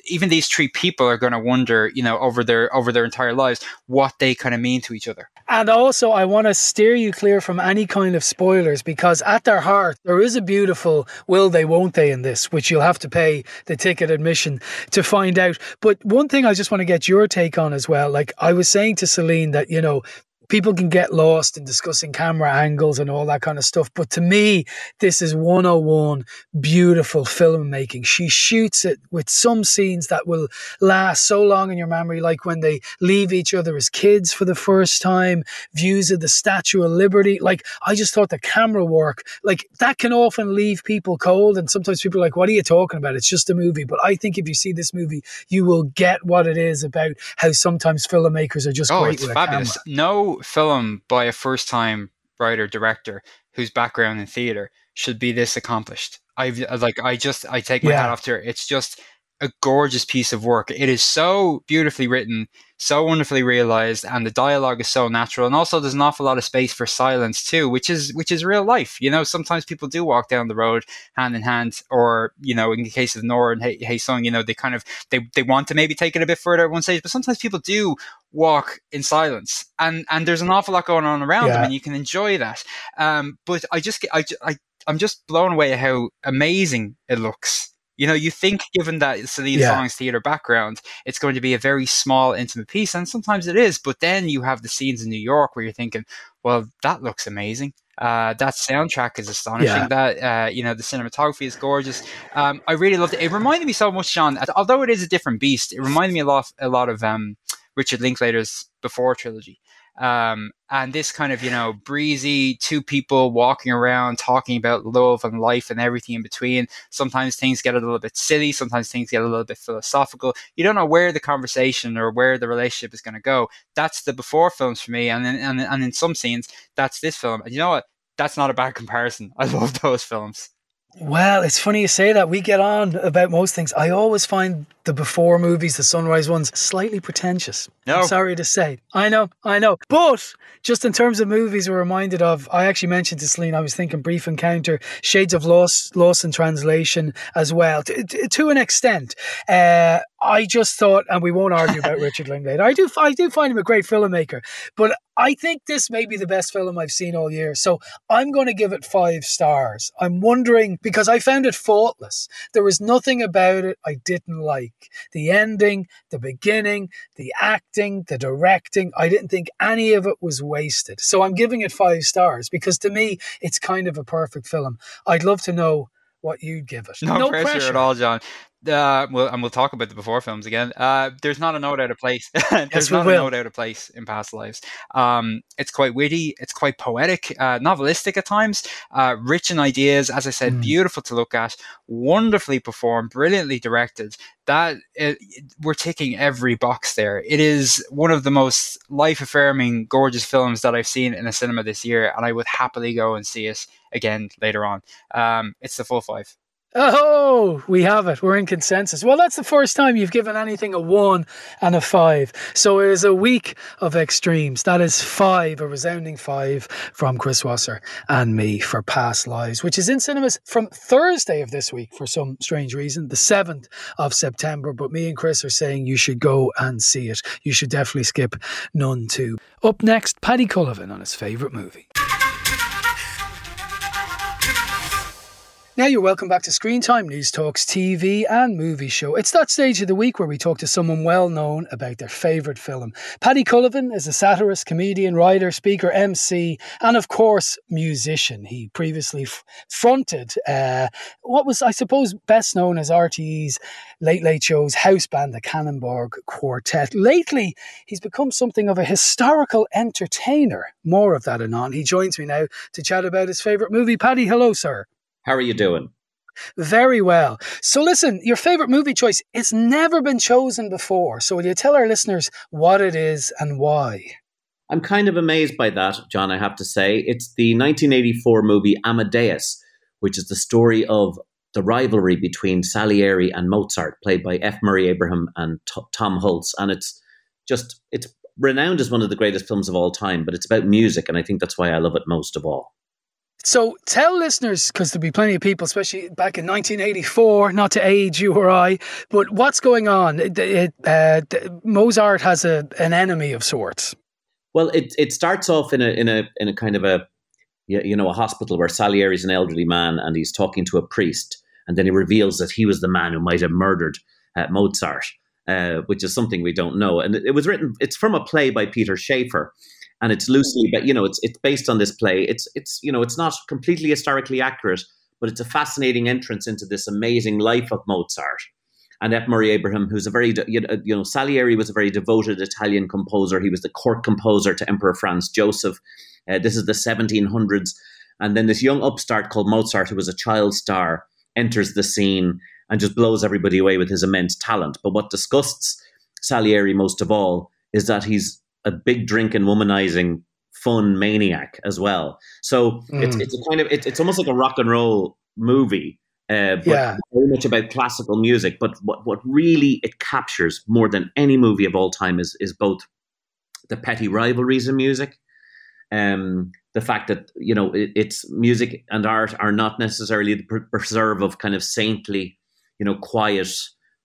even these three people are going to wonder, you know, over their over their entire lives what they kind of mean to each other. And also, I want to steer you clear from any kind of spoilers because at their heart, there is a beautiful will they, won't they in this, which you'll have to pay the ticket admission to find out. But one thing I just want to get your take on as well. Like I was saying to Celine that, you know, people can get lost in discussing camera angles and all that kind of stuff. But to me, this is 101 beautiful filmmaking. She shoots it with some scenes that will last so long in your memory, like when they leave each other as kids for the first time, views of the Statue of Liberty. Like, I just thought the camera work, like, that can often leave people cold. And sometimes people are like, what are you talking about? It's just a movie. But I think if you see this movie, you will get what it is about how sometimes filmmakers are just oh, great it's fabulous. No film by a first time writer director whose background in theater should be this accomplished. I like I just I take my yeah. hat off to her. It's just a gorgeous piece of work. It is so beautifully written, so wonderfully realized, and the dialogue is so natural. And also, there's an awful lot of space for silence too, which is which is real life. You know, sometimes people do walk down the road hand in hand, or you know, in the case of Nora and Hae, Hae Sung, you know, they kind of they they want to maybe take it a bit further at one stage, but sometimes people do walk in silence, and and there's an awful lot going on around yeah. them, and you can enjoy that. Um, but I just I I I'm just blown away at how amazing it looks you know, you think given that Celine yeah. Song's theater background, it's going to be a very small, intimate piece, and sometimes it is. But then you have the scenes in New York where you're thinking, well, that looks amazing. Uh, that soundtrack is astonishing. Yeah. That uh, you know, the cinematography is gorgeous. Um, I really loved it. It reminded me so much, John. Although it is a different beast, it reminded me a lot, a lot of um, Richard Linklater's Before trilogy. Um, and this kind of, you know, breezy two people walking around talking about love and life and everything in between. Sometimes things get a little bit silly. Sometimes things get a little bit philosophical. You don't know where the conversation or where the relationship is going to go. That's the before films for me. And, and, and in some scenes, that's this film. And you know what? That's not a bad comparison. I love those films. Well, it's funny you say that. We get on about most things. I always find the before movies, the sunrise ones, slightly pretentious. No. I'm sorry to say. I know, I know. But just in terms of movies we're reminded of, I actually mentioned to Celine, I was thinking Brief Encounter, Shades of Loss, Lost in Translation as well, to, to, to an extent. Uh, I just thought, and we won't argue about Richard Linklater. I do, I do find him a great filmmaker, but I think this may be the best film I've seen all year. So I'm going to give it five stars. I'm wondering because I found it faultless. There was nothing about it I didn't like. The ending, the beginning, the acting, the directing. I didn't think any of it was wasted. So I'm giving it five stars because to me, it's kind of a perfect film. I'd love to know what you'd give it. No, no pressure, pressure, at all, John. Uh, well, and we'll talk about the before films again. Uh, there's not a note out of place. there's yes, not a note out of place in past lives. Um, it's quite witty. It's quite poetic, uh, novelistic at times, uh, rich in ideas. As I said, mm. beautiful to look at, wonderfully performed, brilliantly directed. That it, we're ticking every box there. It is one of the most life-affirming, gorgeous films that I've seen in a cinema this year, and I would happily go and see it again later on. Um, it's the full five. Oh, we have it. We're in consensus. Well, that's the first time you've given anything a one and a five. So it is a week of extremes. That is five, a resounding five from Chris Wasser and me for Past Lives, which is in cinemas from Thursday of this week for some strange reason, the 7th of September. But me and Chris are saying you should go and see it. You should definitely skip Nun two. Up next, Paddy Cullivan on his favourite movie. Now you're welcome back to Screen Time Newstalk's TV and movie show. It's that stage of the week where we talk to someone well known about their favourite film. Paddy Cullivan is a satirist, comedian, writer, speaker, MC, and of course, musician. He previously f- fronted uh, what was, I suppose, best known as RTE's Late Late Show's house band, the Camembert Quartet. Lately, he's become something of a historical entertainer. More of that anon. He joins me now to chat about his favourite movie. Paddy, hello, sir. How are you doing? Very well. So, listen, your favorite movie choice, it's never been chosen before. So, will you tell our listeners what it is and why? I'm kind of amazed by that, John, I have to say. It's the 1984 movie Amadeus, which is the story of the rivalry between Salieri and Mozart, played by F. Murray Abraham and T- Tom Hulce. And it's just, it's renowned as one of the greatest films of all time, but it's about music. And I think that's why I love it most of all. So tell listeners, because there'll be plenty of people, especially back in 1984, not to age you or I, but what's going on? It, it, uh, Mozart has a, an enemy of sorts. Well, it, it starts off in a in a in a kind of a you know a hospital where Salieri is an elderly man and he's talking to a priest, and then he reveals that he was the man who might have murdered uh, Mozart, uh, which is something we don't know. And it, was written. It's from a play by Peter Shaffer, and it's loosely, but you know, it's it's based on this play. It's it's you know, it's not completely historically accurate, but it's a fascinating entrance into this amazing life of Mozart. And F. Murray Abraham, who's a very, you know, Salieri was a very devoted Italian composer. He was the court composer to Emperor Franz Joseph. Uh, this is the 1700s. And then this young upstart called Mozart, who was a child star, enters the scene and just blows everybody away with his immense talent. But what disgusts Salieri most of all is that he's a big drinking, womanizing, fun maniac as well. So mm. it's it's a kind of it's it's almost like a rock and roll movie Uh, but Yeah. very much about classical music. But what, what really it captures more than any movie of all time is is both the petty rivalries in music, um, the fact that you know it, it's music and art are not necessarily the preserve of kind of saintly, you know, quiet,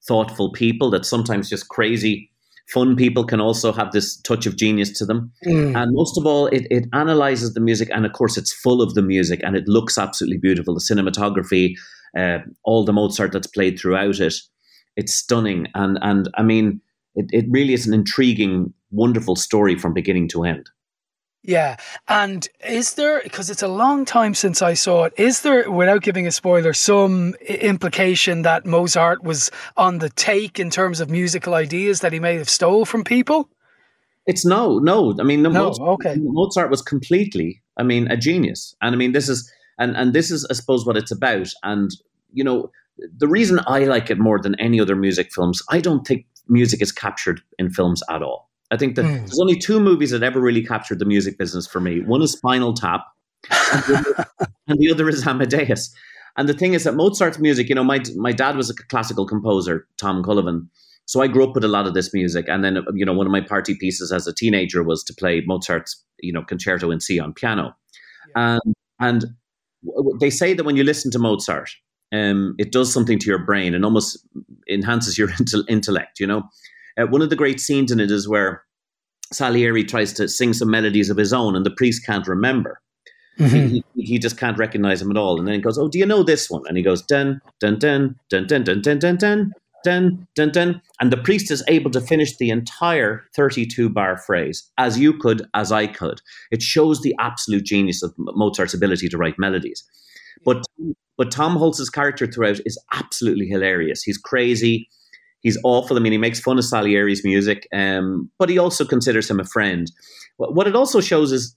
thoughtful people. That sometimes just crazy, fun people can also have this touch of genius to them. Mm. And most of all, it, it analyzes the music, and of course, it's full of the music, and it looks absolutely beautiful. The cinematography, uh, all the Mozart that's played throughout it, it's stunning. And and I mean, it, it really is an intriguing, wonderful story from beginning to end. Yeah. And is there, because it's a long time since I saw it, is there, without giving a spoiler, some implication that Mozart was on the take in terms of musical ideas that he may have stole from people? It's no, no. I mean, no, No, Mozart, okay. Mozart was completely, I mean, a genius. And I mean, this is, and and this is, I suppose, what it's about. And you know, the reason I like it more than any other music films, I don't think music is captured in films at all. I think that Hmm. there's only two movies that ever really captured the music business for me. One is Spinal Tap, and the other, and the other is Amadeus. And the thing is that Mozart's music, you know, my my dad was a classical composer, Tom Cullivan. So I grew up with a lot of this music, and then you know one of my party pieces as a teenager was to play Mozart's you know concerto in C on piano, and and w- w- they say that when you listen to Mozart, um, it does something to your brain and almost enhances your intellect. You know, uh, one of the great scenes in it is where Salieri tries to sing some melodies of his own, and the priest can't remember. He, he, he just can't recognize him at all. And then he goes, "Oh, do you know this one?" And he goes, "Dun dun dun dun dun dun dun dun dun dun dun dun." And the priest is able to finish the entire thirty-two bar phrase as you could, as I could. It shows the absolute genius of Mozart's ability to write melodies. But but Tom Hulce's character throughout is absolutely hilarious. He's crazy. He's awful. I mean, he makes fun of Salieri's music, um, but he also considers him a friend. What it also shows is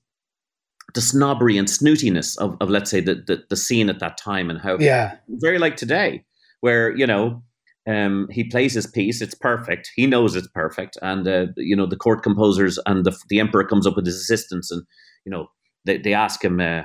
the snobbery and snootiness of, of let's say, the, the, the scene at that time and how Yeah. very like today, where, you know, um, he plays his piece, it's perfect. He knows it's perfect. And, uh, you know, the court composers and the, the emperor comes up with his assistants and, you know, they, they ask him, uh,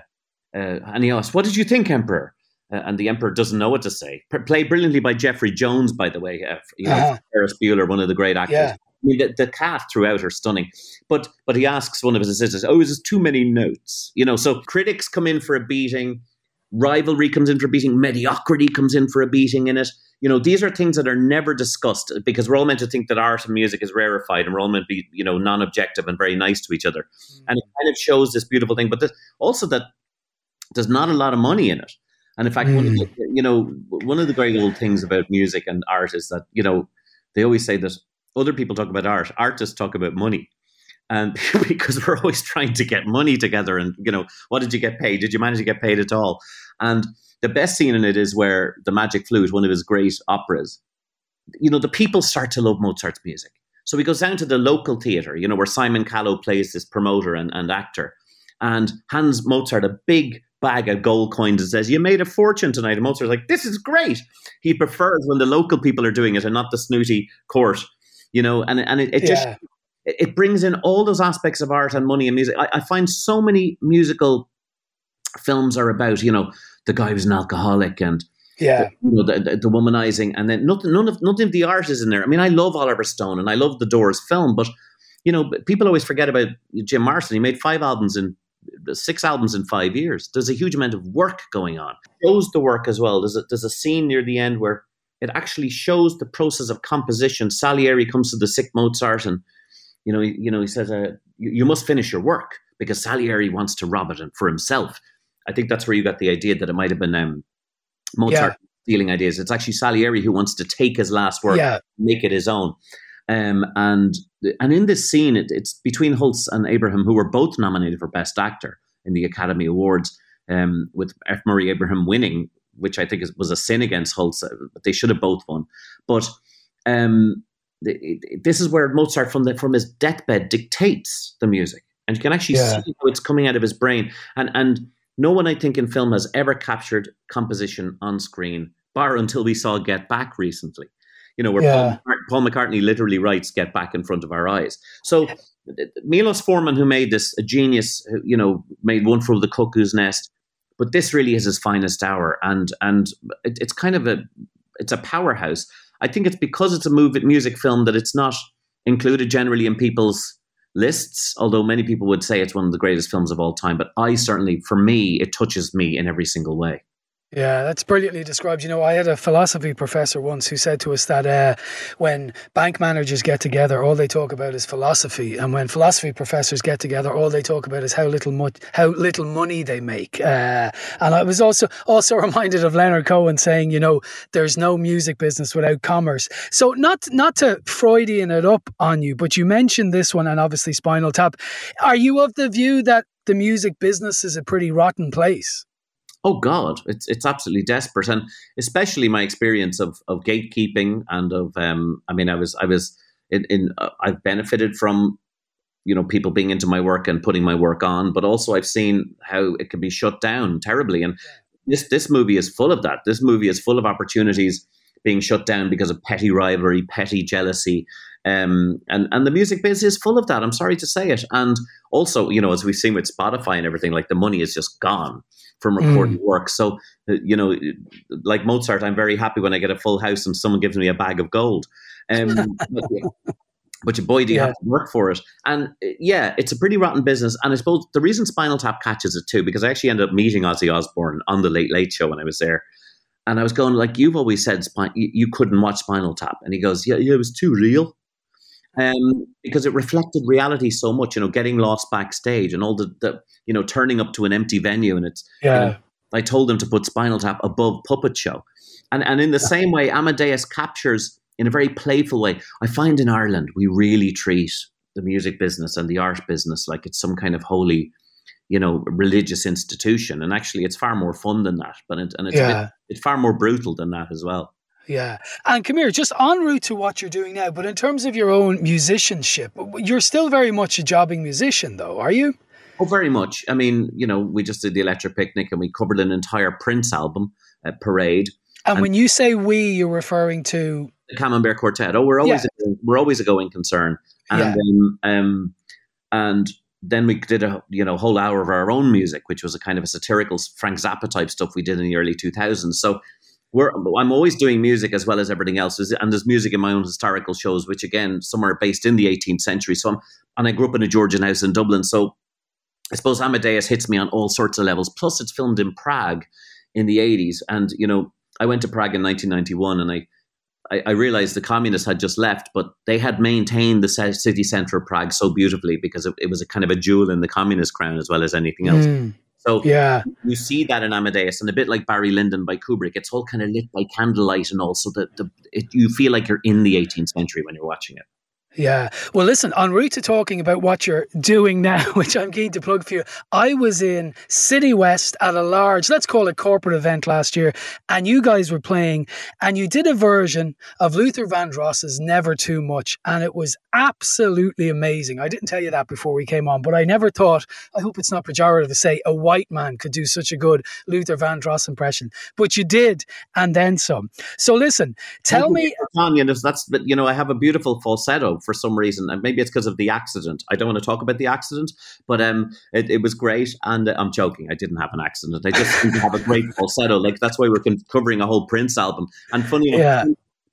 uh, and he asks, What did you think, Emperor? Uh, and the Emperor doesn't know what to say. P- played brilliantly by Jeffrey Jones, by the way. Uh, you know, Uh-huh. Ferris Bueller, one of the great actors. Yeah. I mean, the, the cast throughout are stunning. But but he asks one of his assistants, "Oh, is this too many notes?" You know, so critics come in for a beating, rivalry comes in for a beating, mediocrity comes in for a beating in it. You know, these are things that are never discussed because we're all meant to think that art and music is rarefied, and we're all meant to be, you know, non-objective and very nice to each other. And it kind of shows this beautiful thing, but this, also that there's not a lot of money in it. And in fact, one of the, hmm. you know, one of the great old things about music and art is that you know they always say that other people talk about art, artists talk about money. And because we're always trying to get money together, and you know, what did you get paid? Did you manage to get paid at all? And the best scene in it is where the Magic Flute, one of his great operas, you know, the people start to love Mozart's music. So he goes down to the local theatre, you know, where Simon Callow plays this promoter and, and actor, and hands Mozart a big bag of gold coins and says, You made a fortune tonight. And Mozart's like, This is great. He prefers when the local people are doing it and not the snooty court, you know, and, and it, it just Yeah. it it brings in all those aspects of art and money and music. I, I find so many musical films are about, you know, the guy was an alcoholic and Yeah. you know, the, the, the womanizing, and then nothing, none of nothing of the art is in there. I mean, I love Oliver Stone and I love the Doors film, but you know, people always forget about Jim Morrison. He made five albums in six albums in five years. There's a huge amount of work going on. Shows the work as well. There's a, there's a scene near the end where it actually shows the process of composition. Salieri comes to the sick Mozart, and you know, he, you know, he says, uh, you, "You must finish your work," because Salieri wants to rob it for himself. I think that's where you got the idea that it might have been um, Mozart stealing ideas. It's actually Salieri who wants to take his last work, Yeah. make it his own. Um, and and in this scene, it, it's between Hulce and Abraham, who were both nominated for Best Actor in the Academy Awards, um, with F. Murray Abraham winning, which I think is, was a sin against Hulce. uh, But they should have both won. But um, the, this is where Mozart, from the from his deathbed, dictates the music, and you can actually Yeah. see how it's coming out of his brain. And and no one, I think, in film has ever captured composition on screen, bar until we saw Get Back recently. You know, where Yeah. Paul, Paul McCartney literally writes "Get Back" in front of our eyes. So, Milos Forman, who made this, a genius, you know, made "One Flew the Cuckoo's Nest," but this really is his finest hour, and and it, it's kind of a it's a powerhouse. I think it's because it's a movie music film that it's not included generally in people's lists, although many people would say it's one of the greatest films of all time. But I certainly, for me, it touches me in every single way. Yeah, that's brilliantly described. You know, I had a philosophy professor once who said to us that uh, when bank managers get together, all they talk about is philosophy, and when philosophy professors get together, all they talk about is how little mo- how little money they make. Uh, and I was also also reminded of Leonard Cohen saying, you know, there's no music business without commerce. So not not to Freudian it up on you, but you mentioned this one, and obviously Spinal Tap. Are you of the view that the music business is a pretty rotten place? Oh god. It's it's absolutely desperate. And especially my experience of of gatekeeping and of um i mean i was i was in, in uh, i've benefited from you know people being into my work and putting my work on but also i've seen how it can be shut down terribly. And this this movie is full of that. This movie is full of opportunities being shut down because of petty rivalry petty jealousy um, and and the music biz is full of that. I'm sorry to say it. And also, you know, as we've seen with Spotify and everything, like the money is just gone from recording mm. work. So, uh, you know, like Mozart, I'm very happy when I get a full house and someone gives me a bag of gold. Um, but, but boy, do you yeah. have to work for it. And uh, yeah, it's a pretty rotten business. And I suppose the reason Spinal Tap catches it too, because I actually ended up meeting Ozzy Osbourne on the Late Late Show when I was there. And I was going like, you've always said you, you couldn't watch Spinal Tap, and he goes, yeah, yeah, it was too real um, because it reflected reality so much. You know, getting lost backstage and all the, the you know turning up to an empty venue, and it's yeah. You know, I told them to put Spinal Tap above Puppet Show, and and in the yeah. same way, Amadeus captures in a very playful way. I find in Ireland we really treat the music business and the art business like it's some kind of holy you know religious institution and actually it's far more fun than that but it, and it's, yeah. bit, it's far more brutal than that as well yeah. And come here, just en route to what you're doing now, but in terms of your own musicianship, you're still very much a jobbing musician, though, are you? Oh, very much. I mean, you know, we just did the Electric Picnic and we covered an entire Prince album, uh, Parade. And, and, when you say we, you're referring to the Camembert Quartet. Oh, we're always yeah. a, we're always a going concern, and yeah. um, um, and then we did a you know whole hour of our own music, which was a kind of a satirical Frank Zappa type stuff we did in the early 2000s. So we're, I'm always doing music as well as everything else. And there's music in my own historical shows, which again, some are based in the 18th century. So I'm, and I grew up in a Georgian house in Dublin. So I suppose Amadeus hits me on all sorts of levels. Plus, it's filmed in Prague in the 80s. And, you know, I went to Prague in 1991 and I, I, I realized the communists had just left, but they had maintained the city center of Prague so beautifully because it, it was a kind of a jewel in the communist crown as well as anything else. Mm. So yeah, you see that in Amadeus, and a bit like Barry Lyndon by Kubrick, it's all kind of lit by candlelight, and also the, the it, you feel like you're in the 18th century when you're watching it. Yeah. Well, listen, en route to talking about what you're doing now, which I'm keen to plug for you, I was in City West at a large, let's call it corporate event last year, and you guys were playing, and you did a version of Luther Vandross's Never Too Much, and it was absolutely amazing. I didn't tell you that before we came on, but I never thought, I hope it's not pejorative to say, a white man could do such a good Luther Vandross impression, but you did, and then some. So listen, tell me. Tanya, that's, but you know, I have a beautiful falsetto for some reason, and maybe it's because of the accident. I don't want to talk about the accident, but um, it, it was great. And uh, I'm joking, I didn't have an accident. I just didn't have a great falsetto. Like that's why we're covering a whole Prince album. And funny enough, yeah.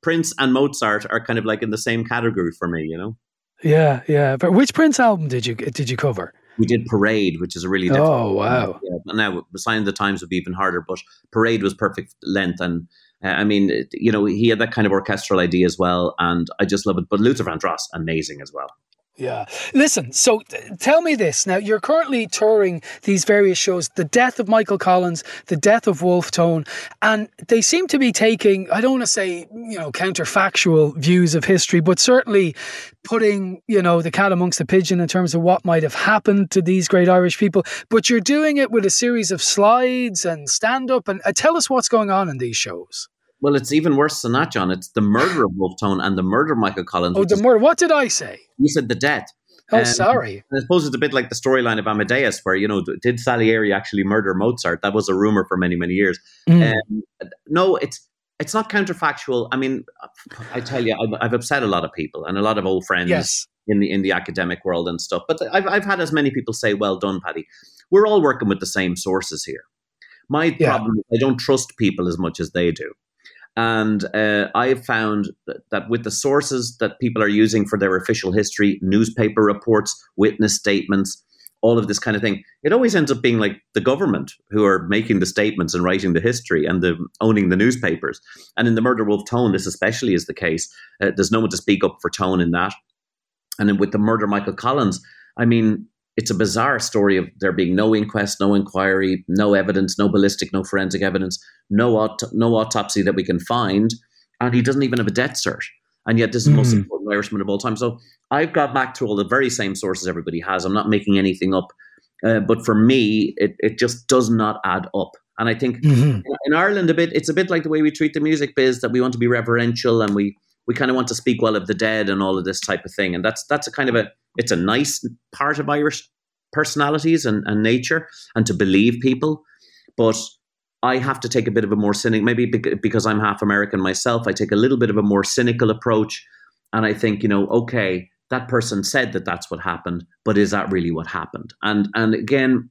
Prince and Mozart are kind of like in the same category for me, you know. Yeah, yeah. But which Prince album did you did you cover? We did Parade, which is a really difficult. Oh wow! Yeah. Now, Sign of the Times would be even harder, but Parade was perfect length and Uh, I mean, uh, you know, he had that kind of orchestral idea as well, and I just love it. But Luther Vandross, amazing as well. Yeah. Listen, so uh, tell me this. Now, you're currently touring these various shows the death of Michael Collins, the death of Wolfe Tone, and they seem to be taking, I don't want to say, you know, counterfactual views of history, but certainly putting, you know, the cat amongst the pigeon in terms of what might have happened to these great Irish people. But you're doing it with a series of slides and stand up. And uh, tell us what's going on in these shows. Well, it's even worse than that, John. It's the murder of Wolfe Tone and the murder of Michael Collins. Oh, the murder. What did I say? You said the death. Oh, um, sorry. I suppose it's a bit like the storyline of Amadeus, where, you know, did Salieri actually murder Mozart? That was a rumor for many, many years. Mm. Um, no, it's it's not counterfactual. I mean, I tell you, I've, I've, upset a lot of people and a lot of old friends yes. in the in the academic world and stuff. But I've I've had as many people say, "Well done, Paddy." We're all working with the same sources here My Yeah. problem is I don't trust people as much as they do. And uh, I've found that, that with the sources that people are using for their official history, newspaper reports, witness statements, all of this kind of thing, it always ends up being like the government who are making the statements and writing the history and the owning the newspapers. And in the Murder Wolfe Tone, this especially is the case. Uh, there's no one to speak up for Tone in that. And then with the murder, Michael Collins, I mean, it's a bizarre story of there being no inquest, no inquiry, no evidence, no ballistic, no forensic evidence, no aut- no autopsy that we can find, and he doesn't even have a death cert. And yet, this is the most Mm. important Irishman of all time. So I've got back to all the very same sources everybody has. I'm not making anything up, uh, but for me, it it just does not add up. And I think Mhm. in Ireland, a bit it's a bit like the way we treat the music biz that we want to be reverential and we we kind of want to speak well of the dead and all of this type of thing. And that's that's a kind of a it's a nice part of Irish personalities and, and nature and to believe people. But I have to take a bit of a more cynical, maybe because I'm half American myself, I take a little bit of a more cynical approach. And I think, you know, okay, that person said that that's what happened, but is that really what happened? And and again,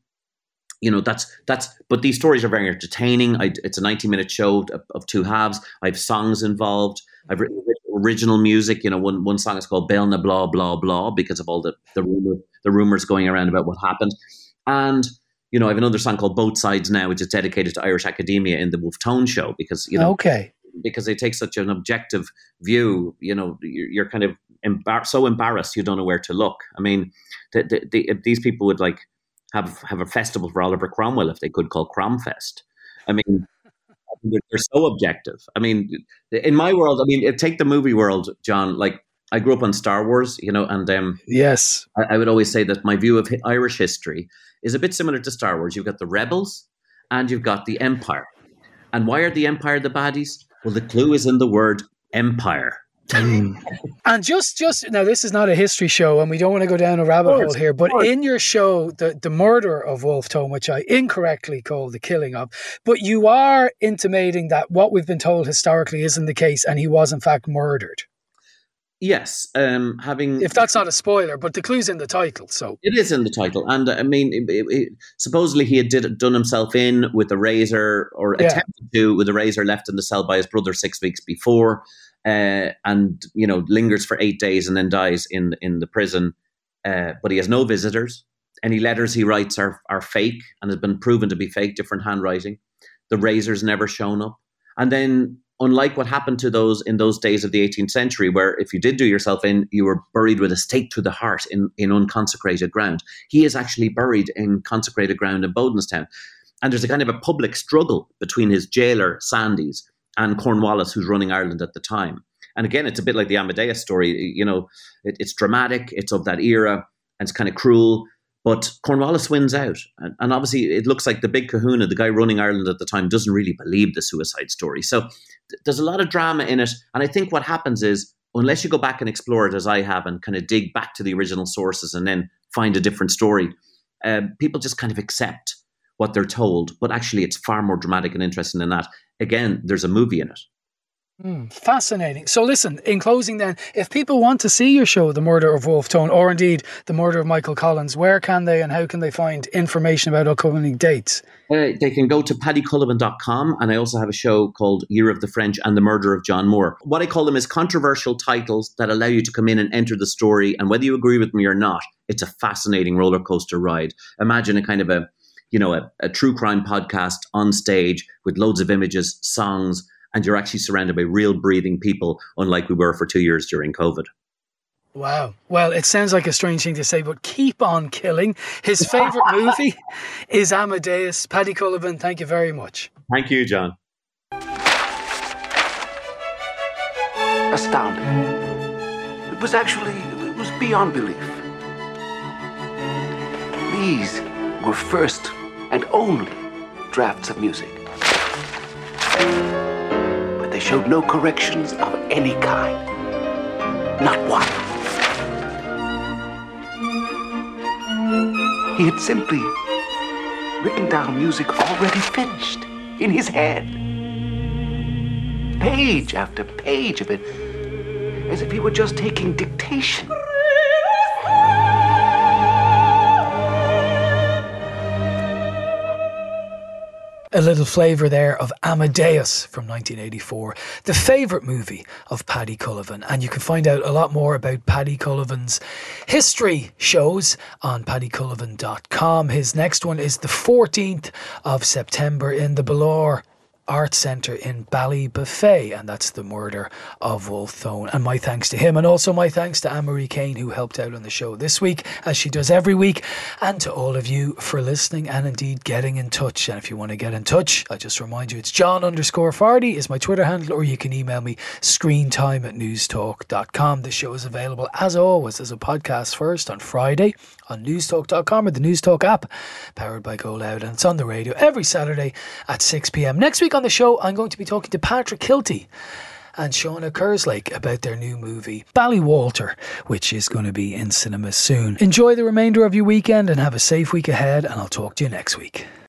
you know that's that's but these stories are very entertaining I, it's a 90 minute show of, of two halves i have songs involved i've written original music you know one one song is called Béal na blah blah blah because of all the the rumor the rumors going around about what happened and you know i have another song called both sides now which is dedicated to irish academia in the Wolfe Tone show because you know okay. because they take such an objective view, you know, you're, you're kind of embar- so embarrassed you don't know where to look. I mean, the, the, the, these people would like have have a festival for Oliver Cromwell if they could call Cromfest. I mean, they're, so objective. I mean, in my world, I mean, take the movie world, John. Like, I grew up on Star Wars, you know, and um, Yes. I, I would always say that my view of Irish history is a bit similar to Star Wars. You've got the rebels and you've got the Empire. And why are the Empire the baddies? Well, the clue is in the word empire. And just, just now, this is not a history show, and we don't want to go down a rabbit course, hole here. But in your show, the the murder of Wolfe Tone, which I incorrectly called the killing of, but you are intimating that what we've been told historically isn't the case, and he was in fact murdered. Yes, um, having If that's not a spoiler, but the clue's in the title, so It is in the title, and uh, I mean, it, it, it- supposedly he had did, done himself in with a razor, or Yeah. attempted to with a razor left in the cell by his brother six weeks before, uh, and you know lingers for eight days and then dies in in the prison. Uh, but he has no visitors. Any letters he writes are are fake and has been proven to be fake, different handwriting. The razor's never shown up, and then unlike what happened to those in those days of the 18th century, where if you did do yourself in, you were buried with a stake to the heart in, in unconsecrated ground. He is actually buried in consecrated ground in Bodenstown. And there's a kind of a public struggle between his jailer, Sandys, and Cornwallis, who's running Ireland at the time. And again, it's a bit like the Amadeus story. You know, it, it's dramatic, it's of that era, and it's kind of cruel. But Cornwallis wins out. And, and obviously, it looks like the big kahuna, the guy running Ireland at the time, doesn't really believe the suicide story. So th- there's a lot of drama in it. And I think what happens is, unless you go back and explore it as I have and kind of dig back to the original sources and then find a different story, uh, people just kind of accept what they're told. But actually, it's far more dramatic and interesting than that. Again, there's a movie in it. Hmm, fascinating. So, listen, in closing, then, if people want to see your show, The Murder of Wolfe Tone, or indeed The Murder of Michael Collins, where can they and how can they find information about upcoming dates? Uh, they can go to paddycullivan.com and I also have a show called Year of the French and the Murder of John Moore. What I call them is controversial titles that allow you to come in and enter the story and whether you agree with me or not, it's a fascinating roller coaster ride. Imagine a kind of a you know a, a true crime podcast on stage with loads of images, songs, and you're actually surrounded by real breathing people, unlike we were for two years during COVID. Wow. Well, it sounds like a strange thing to say, but keep on killing. His favourite movie is Amadeus. Paddy Cullivan, thank you very much. Thank you, John. astounding. It was actually, it was beyond belief. These were first and only drafts of music. But they showed no corrections of any kind. Not one. He had simply written down music already finished in his head. Page after page of it, as if he were just taking dictation. A little flavour there of Amadeus from 1984, the favourite movie of Paddy Cullivan. And you can find out a lot more about Paddy Cullivan's history shows on paddycullivan.com. His next one is the 14th of September in the Balor Art Centre in Ballybofey, and that's the murder of Wolfe Tone. And my thanks to him, and also my thanks to Anne Marie Kane, who helped out on the show this week, as she does every week, and to all of you for listening and indeed getting in touch. And if you want to get in touch, I just remind you it's John underscore Fardy is my Twitter handle, or you can email me screentime at newstalk.com. The show is available, as always, as a podcast first on Friday on newstalk.com or the Newstalk app, powered by Go Loud, and it's on the radio every Saturday at 6 pm. Next week on the show, I'm going to be talking to Patrick Kielty and Seána Kerslake about their new movie, Ballywalter, which is going to be in cinemas soon. Enjoy the remainder of your weekend and have a safe week ahead, and I'll talk to you next week.